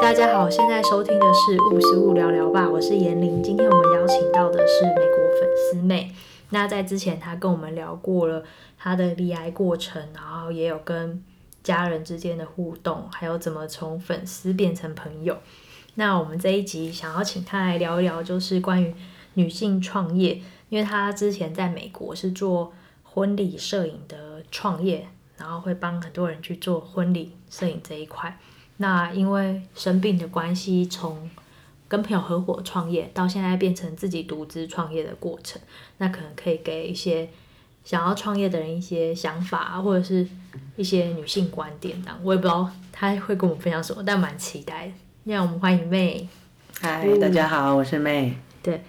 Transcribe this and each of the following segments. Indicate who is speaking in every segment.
Speaker 1: 大家好，现在收听的是五十五聊聊吧，我是严玲。今天我们邀请到的是美国粉丝妹。那在之前，她跟我们聊过了她的罹癌过程，然后也有跟家人之间的互动，还有怎么从粉丝变成朋友。那我们这一集想要请她来聊一聊，就是关于女性创业，因为她之前在美国是做婚礼摄影的创业，然后会帮很多人去做婚礼摄影这一块。那因为生病的关系，从跟朋友合伙创业到现在变成自己独资创业的过程，那可能可以给一些想要创业的人一些想法，或者是一些女性观点。我也不知道他会跟我们分享什么，但蛮期待的。让我们欢迎 May。
Speaker 2: 嗨，大家好，我是 May。
Speaker 1: 对。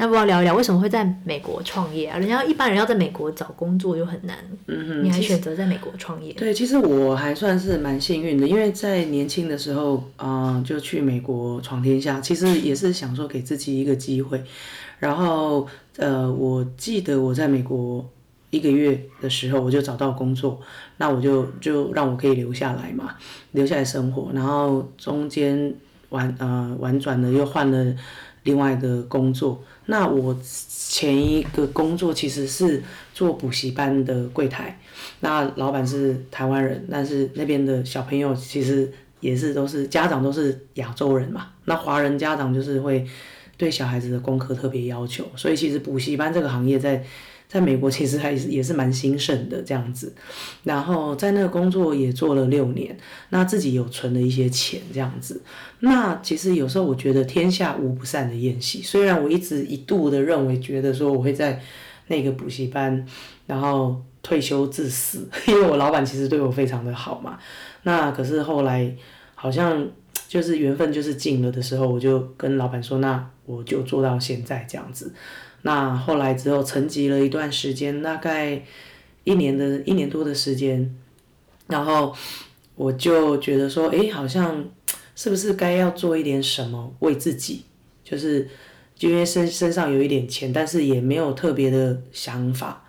Speaker 1: 那不要聊一聊为什么会在美国创业啊？人家一般人要在美国找工作就很难，嗯哼，你还选择在美国创业？
Speaker 2: 对，其实我还算是蛮幸运的，因为在年轻的时候，啊、呃，就去美国闯天下。其实也是想说给自己一个机会。然后，呃，我记得我在美国一个月的时候，我就找到工作，那我就就让我可以留下来嘛，留下来生活。然后中间玩呃玩转了，又换了另外的工作。那我前一个工作其实是做补习班的柜台，那老板是台湾人，但是那边的小朋友其实也是都是家长都是亚洲人嘛，那华人家长就是会对小孩子的功课特别要求，所以其实补习班这个行业在。在美国其实还是也是蛮兴盛的这样子，然后在那个工作也做了六年，那自己有存了一些钱这样子。那其实有时候我觉得天下无不散的宴席，虽然我一直一度的认为觉得说我会在那个补习班，然后退休致死，因为我老板其实对我非常的好嘛。那可是后来好像就是缘分就是尽了的时候，我就跟老板说，那我就做到现在这样子。那后来之后沉寂了一段时间，大概一年的一年多的时间，然后我就觉得说，哎，好像是不是该要做一点什么为自己？就是因为身身上有一点钱，但是也没有特别的想法，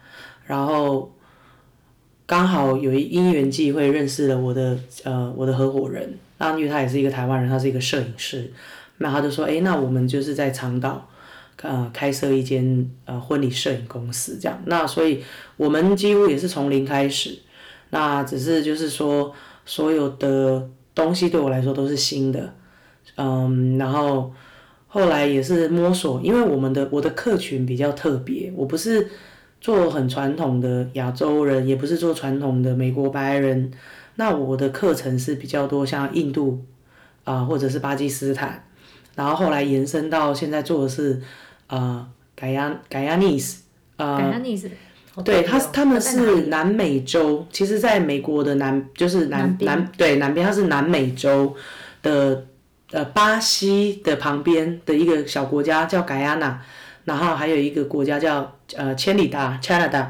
Speaker 2: 然后刚好有一因缘际会认识了我的呃我的合伙人，那因为他也是一个台湾人，他是一个摄影师，那他就说，哎，那我们就是在长岛。呃，开设一间呃婚礼摄影公司这样，那所以我们几乎也是从零开始，那只是就是说所有的东西对我来说都是新的，嗯，然后后来也是摸索，因为我们的我的客群比较特别，我不是做很传统的亚洲人，也不是做传统的美国白人，那我的课程是比较多像印度啊、或者是巴基斯坦，然后后来延伸到现在做的是。呃，盖亚盖亚尼斯，呃，盖亚尼斯，对，他他们是南美洲，其实在美国的南就是南南，南对南边，它是南美洲的呃巴西的旁边的一个小国家叫盖亚那，然后还有一个国家叫呃千里达 Canada，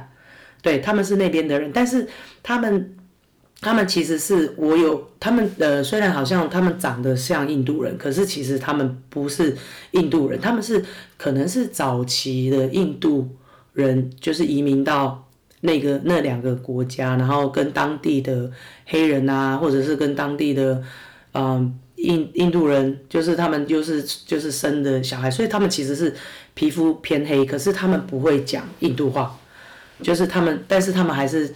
Speaker 2: 对，他们是那边的人，但是他们。他们其实是我有他们呃，虽然好像他们长得像印度人，可是其实他们不是印度人，他们是可能是早期的印度人，就是移民到那个那两个国家，然后跟当地的黑人啊，或者是跟当地的嗯、印印度人，就是他们就是就是生的小孩，所以他们其实是皮肤偏黑，可是他们不会讲印度话，就是他们，但是他们还是。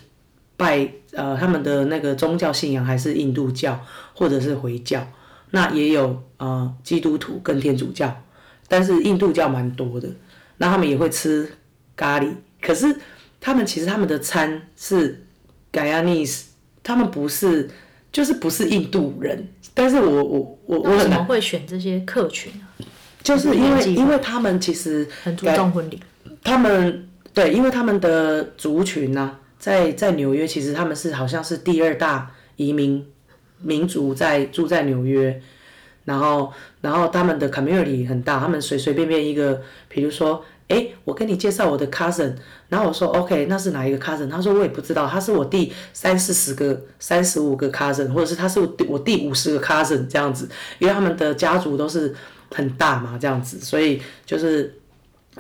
Speaker 2: 拜呃，他们的那个宗教信仰还是印度教或者是回教，那也有呃基督徒跟天主教，但是印度教蛮多的。那他们也会吃咖喱，可是他们其实他们的餐是 Guyanese，他们不是就是不是印度人。但是我我我我
Speaker 1: 怎么会选这些客群啊？
Speaker 2: 就是因为因为他们其实
Speaker 1: 很注重婚礼，
Speaker 2: 他们对，因为他们的族群呢、啊。在在纽约，其实他们是好像是第二大移民民族在住在纽约，然后然后他们的 community 很大，他们随随便便一个，比如说，哎，我跟你介绍我的 cousin，然后我说 OK，那是哪一个 cousin？他说我也不知道，他是我第三四十个、三十五个 cousin，或者是他是我第五十个 cousin 这样子，因为他们的家族都是很大嘛，这样子，所以就是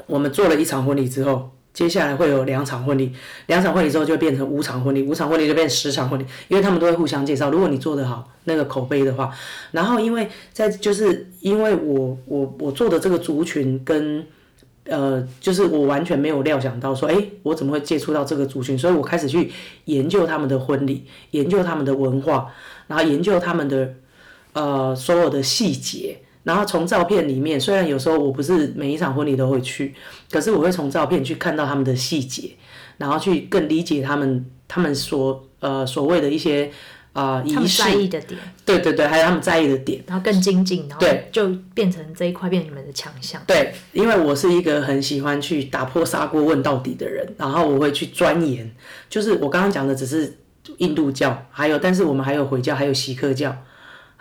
Speaker 2: 我们做了一场婚礼之后。接下来会有两场婚礼，两场婚礼之后就变成五场婚礼，五场婚礼就变十场婚礼，因为他们都会互相介绍。如果你做得好那个口碑的话，然后因为在就是因为我我我做的这个族群跟呃就是我完全没有料想到说，哎，我怎么会接触到这个族群？所以我开始去研究他们的婚礼，研究他们的文化，然后研究他们的呃所有的细节。然后从照片里面，虽然有时候我不是每一场婚礼都会去，可是我会从照片去看到他们的细节，然后去更理解他们他们所呃所谓的一些啊、呃、仪式。
Speaker 1: 在意的点。
Speaker 2: 对对对，还有他们在意的点。
Speaker 1: 然后更精进，然后就变成这一块变成你们的强项。
Speaker 2: 对，因为我是一个很喜欢去打破砂锅问到底的人，然后我会去钻研。就是我刚刚讲的只是印度教，还有但是我们还有回教，还有锡克教。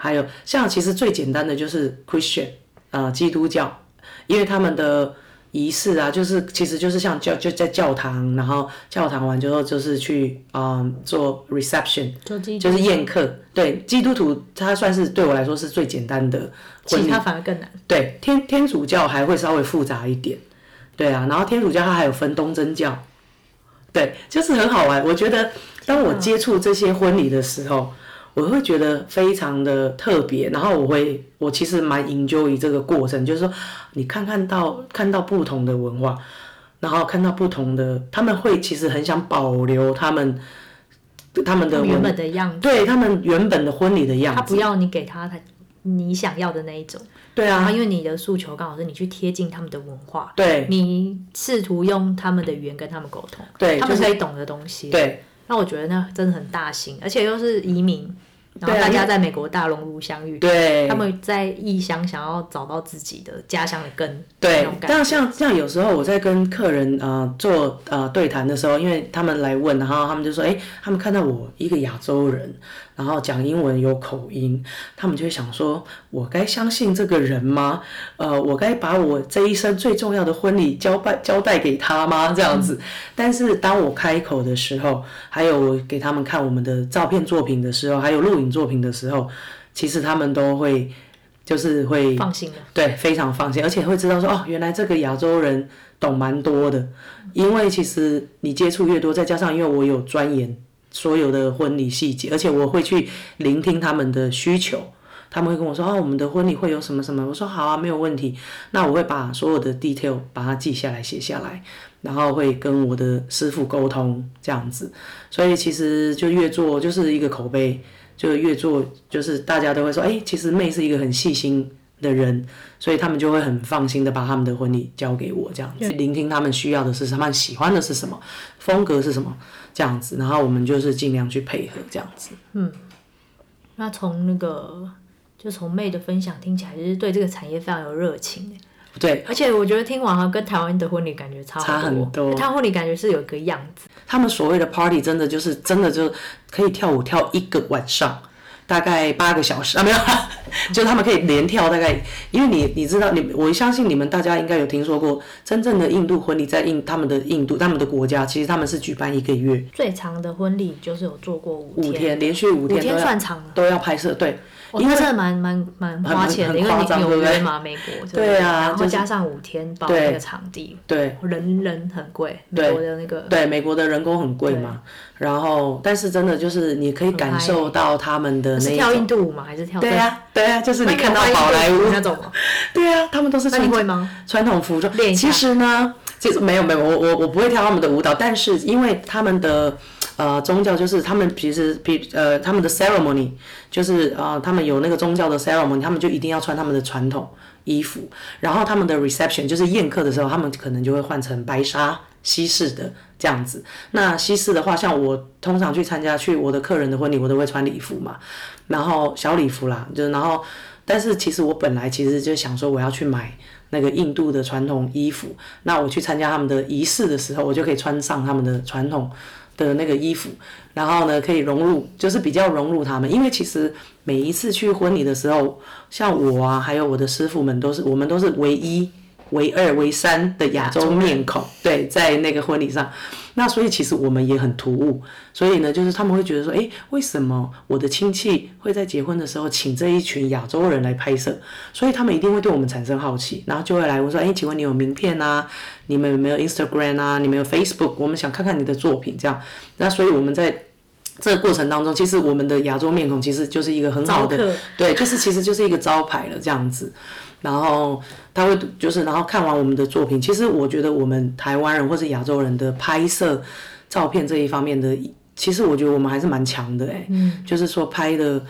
Speaker 2: 还有像其实最简单的就是 Christian，呃，基督教，因为他们的仪式啊，就是其实就是像教就在教堂，然后教堂完之后就是去嗯、呃、做 reception，就是宴客。对，基督徒他算是对我来说是最简单的，
Speaker 1: 其他反而更难。
Speaker 2: 对，天天主教还会稍微复杂一点，对啊，然后天主教它还有分东正教，对，就是很好玩。我觉得当我接触这些婚礼的时候。我会觉得非常的特别，然后我会，我其实蛮研究于这个过程，就是说，你看看到看到不同的文化，然后看到不同的，他们会其实很想保留他们他们的
Speaker 1: 他原本的样子，
Speaker 2: 对他们原本的婚礼的样子，
Speaker 1: 他不要你给他他你想要的那一种，
Speaker 2: 对啊，
Speaker 1: 因为你的诉求刚好是你去贴近他们的文化，
Speaker 2: 对，
Speaker 1: 你试图用他们的语言跟他们沟通，
Speaker 2: 对，
Speaker 1: 他们可以懂的东西，
Speaker 2: 对。
Speaker 1: 那我觉得那真的很大型，而且又是移民，然后大家在美国大熔炉相遇，
Speaker 2: 对，
Speaker 1: 他们在异乡想要找到自己的家乡的根，
Speaker 2: 对。但像像有时候我在跟客人呃做呃对谈的时候，因为他们来问，然后他们就说，哎，他们看到我一个亚洲人。然后讲英文有口音，他们就会想说：我该相信这个人吗？呃，我该把我这一生最重要的婚礼交办交代给他吗？这样子。但是当我开口的时候，还有我给他们看我们的照片作品的时候，还有录影作品的时候，其实他们都会就是会
Speaker 1: 放心了，
Speaker 2: 对，非常放心，而且会知道说哦，原来这个亚洲人懂蛮多的，因为其实你接触越多，再加上因为我有钻研。所有的婚礼细节，而且我会去聆听他们的需求，他们会跟我说：“哦，我们的婚礼会有什么什么。”我说：“好啊，没有问题。”那我会把所有的 detail 把它记下来、写下来，然后会跟我的师傅沟通这样子。所以其实就越做就是一个口碑，就越做就是大家都会说：“哎，其实妹是一个很细心的人。”所以他们就会很放心的把他们的婚礼交给我这样子，聆听他们需要的是什么，他们喜欢的是什么，风格是什么。这样子，然后我们就是尽量去配合这样子。
Speaker 1: 嗯，那从那个就从妹的分享听起来，就是对这个产业非常有热情。
Speaker 2: 对，
Speaker 1: 而且我觉得听完跟台湾的婚礼感觉差
Speaker 2: 差很多。
Speaker 1: 他婚礼感觉是有一个样子。
Speaker 2: 他们所谓的 party 真的就是真的就可以跳舞跳一个晚上。大概八个小时啊，没有，就他们可以连跳大概，因为你你知道你，我相信你们大家应该有听说过，真正的印度婚礼在印他们的印度他们的国家，其实他们是举办一个月，
Speaker 1: 最长的婚礼就是有做过五
Speaker 2: 天，五天连续五天，
Speaker 1: 五天算长了，
Speaker 2: 都要拍摄，对。
Speaker 1: 因为真的蛮蛮蛮花钱的，因为你纽约嘛，美国，
Speaker 2: 对啊，
Speaker 1: 然后加上五天包那个场地，
Speaker 2: 对，
Speaker 1: 人人很贵，美国的那个，
Speaker 2: 对，美国的人工很贵嘛。然后，但是真的就是你可以感受到他们的那。
Speaker 1: 是跳印度舞吗？还是跳？
Speaker 2: 对呀，对呀，就是你看到宝莱坞
Speaker 1: 那种。
Speaker 2: 对呀，他们都是穿传统服装。其实呢，其实没有没有，我我我不会跳他们的舞蹈，但是因为他们的。呃，宗教就是他们其实比呃他们的 ceremony 就是呃他们有那个宗教的 ceremony，他们就一定要穿他们的传统衣服，然后他们的 reception 就是宴客的时候，他们可能就会换成白纱西式的这样子。那西式的话，像我通常去参加去我的客人的婚礼，我都会穿礼服嘛，然后小礼服啦，就然后但是其实我本来其实就想说我要去买那个印度的传统衣服，那我去参加他们的仪式的时候，我就可以穿上他们的传统。的那个衣服，然后呢，可以融入，就是比较融入他们。因为其实每一次去婚礼的时候，像我啊，还有我的师傅们，都是我们都是唯一唯二、为三的亚洲面孔，对，在那个婚礼上。那所以其实我们也很突兀，所以呢，就是他们会觉得说，哎，为什么我的亲戚会在结婚的时候请这一群亚洲人来拍摄？所以他们一定会对我们产生好奇，然后就会来问说，哎，请问你有名片啊？你们有没有 Instagram 啊？你们有 Facebook？我们想看看你的作品，这样。那所以我们在这个过程当中，其实我们的亚洲面孔其实就是一个很好的，对，就是其实就是一个招牌了这样子。然后他会就是，然后看完我们的作品，其实我觉得我们台湾人或是亚洲人的拍摄照片这一方面的，其实我觉得我们还是蛮强的哎，嗯，就是说拍的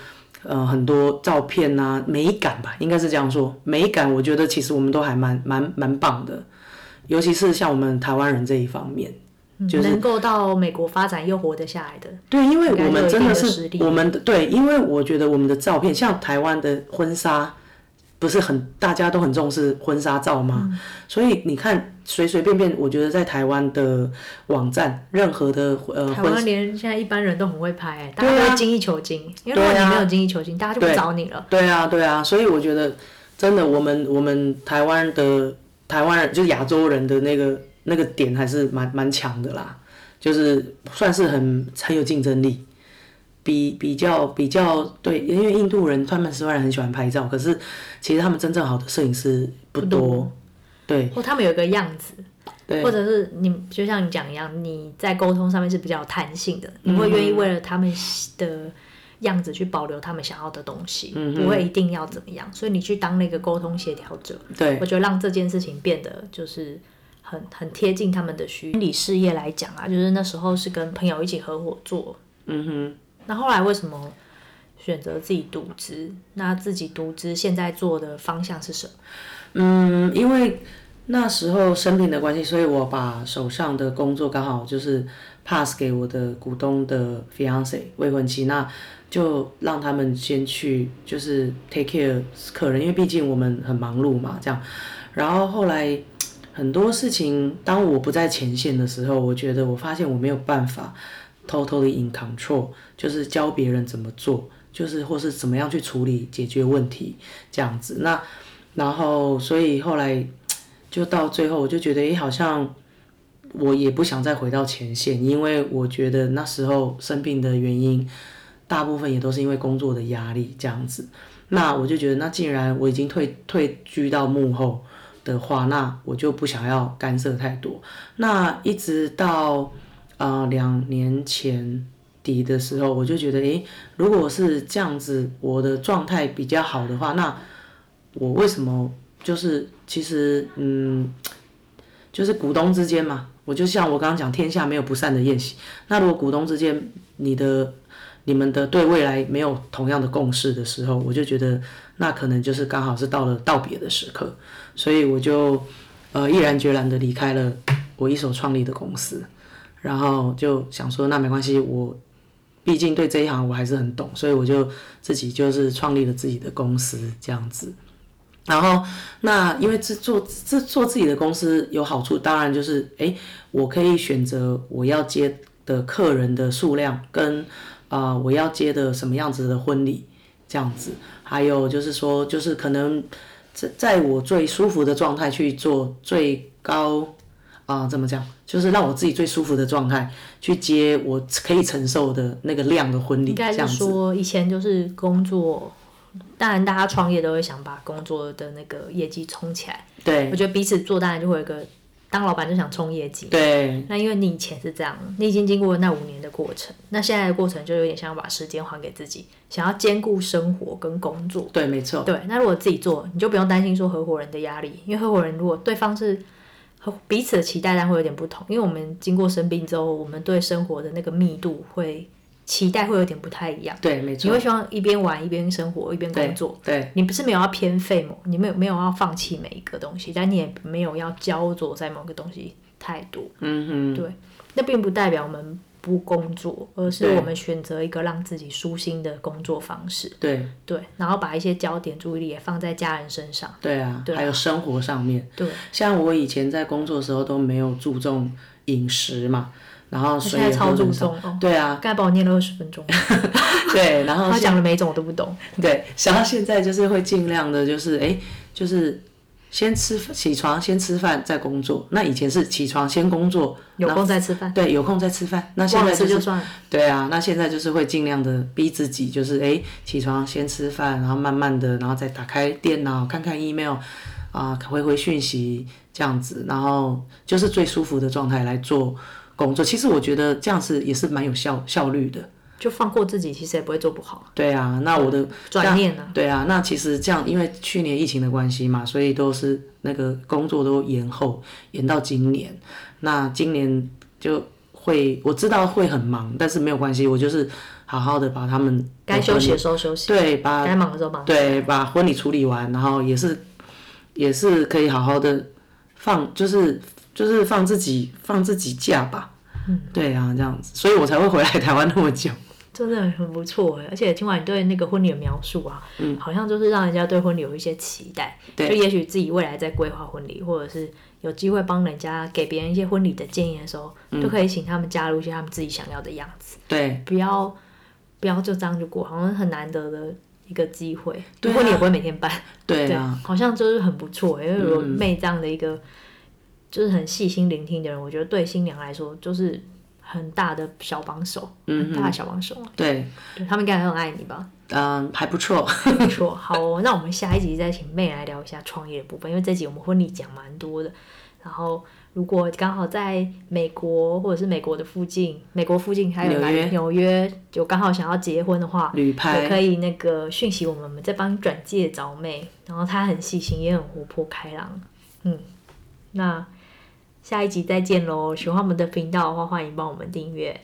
Speaker 2: 呃很多照片啊，美感吧，应该是这样说，美感我觉得其实我们都还蛮蛮蛮棒的，尤其是像我们台湾人这一方面，就是
Speaker 1: 能够到美国发展又活得下来的，
Speaker 2: 对，因为我们真的是我们的对，因为我觉得我们的照片像台湾的婚纱。不是很大家都很重视婚纱照吗？嗯、所以你看随随便便，我觉得在台湾的网站，任何的呃，
Speaker 1: 台湾连现在一般人都很会拍、欸，大家都会精益求精。啊、因为如果你没有精益求精，大家就不找你了。
Speaker 2: 对啊，对啊，所以我觉得真的，我们我们台湾的台湾人，就是亚洲人的那个那个点还是蛮蛮强的啦，就是算是很很有竞争力。比比较比较对，因为印度人他们虽然很喜欢拍照，可是其实他们真正好的摄影师不多，多对。
Speaker 1: 或他们有一个样子，对，或者是你就像你讲一样，你在沟通上面是比较有弹性的，你会愿意为了他们的样子去保留他们想要的东西，嗯、不会一定要怎么样。所以你去当那个沟通协调者，
Speaker 2: 对，
Speaker 1: 我觉得让这件事情变得就是很很贴近他们的需。理事业来讲啊，就是那时候是跟朋友一起合伙做，嗯哼。那后来为什么选择自己独资？那自己独资现在做的方向是什么？
Speaker 2: 嗯，因为那时候生病的关系，所以我把手上的工作刚好就是 pass 给我的股东的 fiance 未婚妻，那就让他们先去就是 take care 客人，因为毕竟我们很忙碌嘛，这样。然后后来很多事情，当我不在前线的时候，我觉得我发现我没有办法。Totally in control，就是教别人怎么做，就是或是怎么样去处理解决问题这样子。那然后所以后来就到最后，我就觉得，诶，好像我也不想再回到前线，因为我觉得那时候生病的原因，大部分也都是因为工作的压力这样子。那我就觉得，那既然我已经退退居到幕后的话，那我就不想要干涉太多。那一直到。啊，两年前底的时候，我就觉得，诶，如果是这样子，我的状态比较好的话，那我为什么就是其实，嗯，就是股东之间嘛，我就像我刚刚讲，天下没有不散的宴席。那如果股东之间，你的、你们的对未来没有同样的共识的时候，我就觉得那可能就是刚好是到了道别的时刻，所以我就呃毅然决然的离开了我一手创立的公司。然后就想说，那没关系，我毕竟对这一行我还是很懂，所以我就自己就是创立了自己的公司这样子。然后那因为这做这做自己的公司有好处，当然就是诶，我可以选择我要接的客人的数量，跟啊、我要接的什么样子的婚礼这样子，还有就是说，就是可能在在我最舒服的状态去做最高。啊，怎么讲？就是让我自己最舒服的状态去接我可以承受的那个量的婚礼。应该是
Speaker 1: 说，以前就是工作，当然大家创业都会想把工作的那个业绩冲起来。
Speaker 2: 对，
Speaker 1: 我觉得彼此做，当然就会有一个当老板就想冲业绩。
Speaker 2: 对。
Speaker 1: 那因为你以前是这样，你已经经过了那五年的过程，那现在的过程就有点像要把时间还给自己，想要兼顾生活跟工作。
Speaker 2: 对，没错。
Speaker 1: 对，那如果自己做，你就不用担心说合伙人的压力，因为合伙人如果对方是。和彼此的期待，但会有点不同，因为我们经过生病之后，我们对生活的那个密度会期待会有点不太一样。
Speaker 2: 对，没错。
Speaker 1: 你会希望一边玩一边生活一边工作。
Speaker 2: 对。对
Speaker 1: 你不是没有要偏废吗？你没有没有要放弃每一个东西，但你也没有要焦灼在某个东西太多。嗯哼。对，那并不代表我们。不工作，而是我们选择一个让自己舒心的工作方式。
Speaker 2: 对
Speaker 1: 对，然后把一些焦点注意力也放在家人身上。
Speaker 2: 对啊，对啊，还有生活上面。
Speaker 1: 对，
Speaker 2: 像我以前在工作的时候都没有注重饮食嘛，然后
Speaker 1: 现在超注重。
Speaker 2: 对啊，
Speaker 1: 刚才帮我念了二十分钟。
Speaker 2: 对，然后
Speaker 1: 他讲的每一种我都不懂。
Speaker 2: 对，想到现在就是会尽量的，就是哎，就是先吃起床，先吃饭，再工作。那以前是起床先工作，
Speaker 1: 有空再吃饭。
Speaker 2: 对，有空再吃饭。那现在就是对啊，那现在就是会尽量的逼自己，就是哎，起床先吃饭，然后慢慢的，然后再打开电脑看看 email，啊，回回讯息这样子，然后就是最舒服的状态来做工作。其实我觉得这样子也是蛮有效效率的。
Speaker 1: 就放过自己，其实也不会做不好。
Speaker 2: 对啊，那我的
Speaker 1: 转念呢？
Speaker 2: 对啊，那其实这样，因为去年疫情的关系嘛，所以都是那个工作都延后，延到今年。那今年就会我知道会很忙，但是没有关系，我就是好好的把他们
Speaker 1: 该休息的时候休息，
Speaker 2: 对，把
Speaker 1: 该忙的时候忙，
Speaker 2: 对，把婚礼处理完，然后也是也是可以好好的放，就是就是放自己放自己假吧。嗯，对啊，这样子，所以我才会回来台湾那么久。
Speaker 1: 真的很不错哎，而且听完你对那个婚礼的描述啊，嗯，好像就是让人家对婚礼有一些期待，对，就也许自己未来在规划婚礼，或者是有机会帮人家给别人一些婚礼的建议的时候，嗯，都可以请他们加入一些他们自己想要的样子，
Speaker 2: 对，
Speaker 1: 不要不要就这样就过，好像很难得的一个机会，对啊，婚礼也不会每天
Speaker 2: 办，
Speaker 1: 对好像就是很不错，因为如果妹这样的一个就是很细心聆听的人，我觉得对新娘来说就是。很大的小帮手，嗯，很大的小帮手，
Speaker 2: 对，
Speaker 1: 对，他们应该很爱你吧？
Speaker 2: 嗯，还不错，
Speaker 1: 不错。好哦，那我们下一集再请妹来聊一下创业的部分，因为这集我们婚礼讲蛮多的。然后，如果刚好在美国或者是美国的附近，美国附近还有来纽约，纽约就刚好想要结婚的话，
Speaker 2: 旅拍
Speaker 1: 可以那个讯息我们，我们再帮你转介找妹。然后她很细心，也很活泼开朗。嗯，那。下一集再见喽！喜欢我们的频道的话，欢迎帮我们订阅。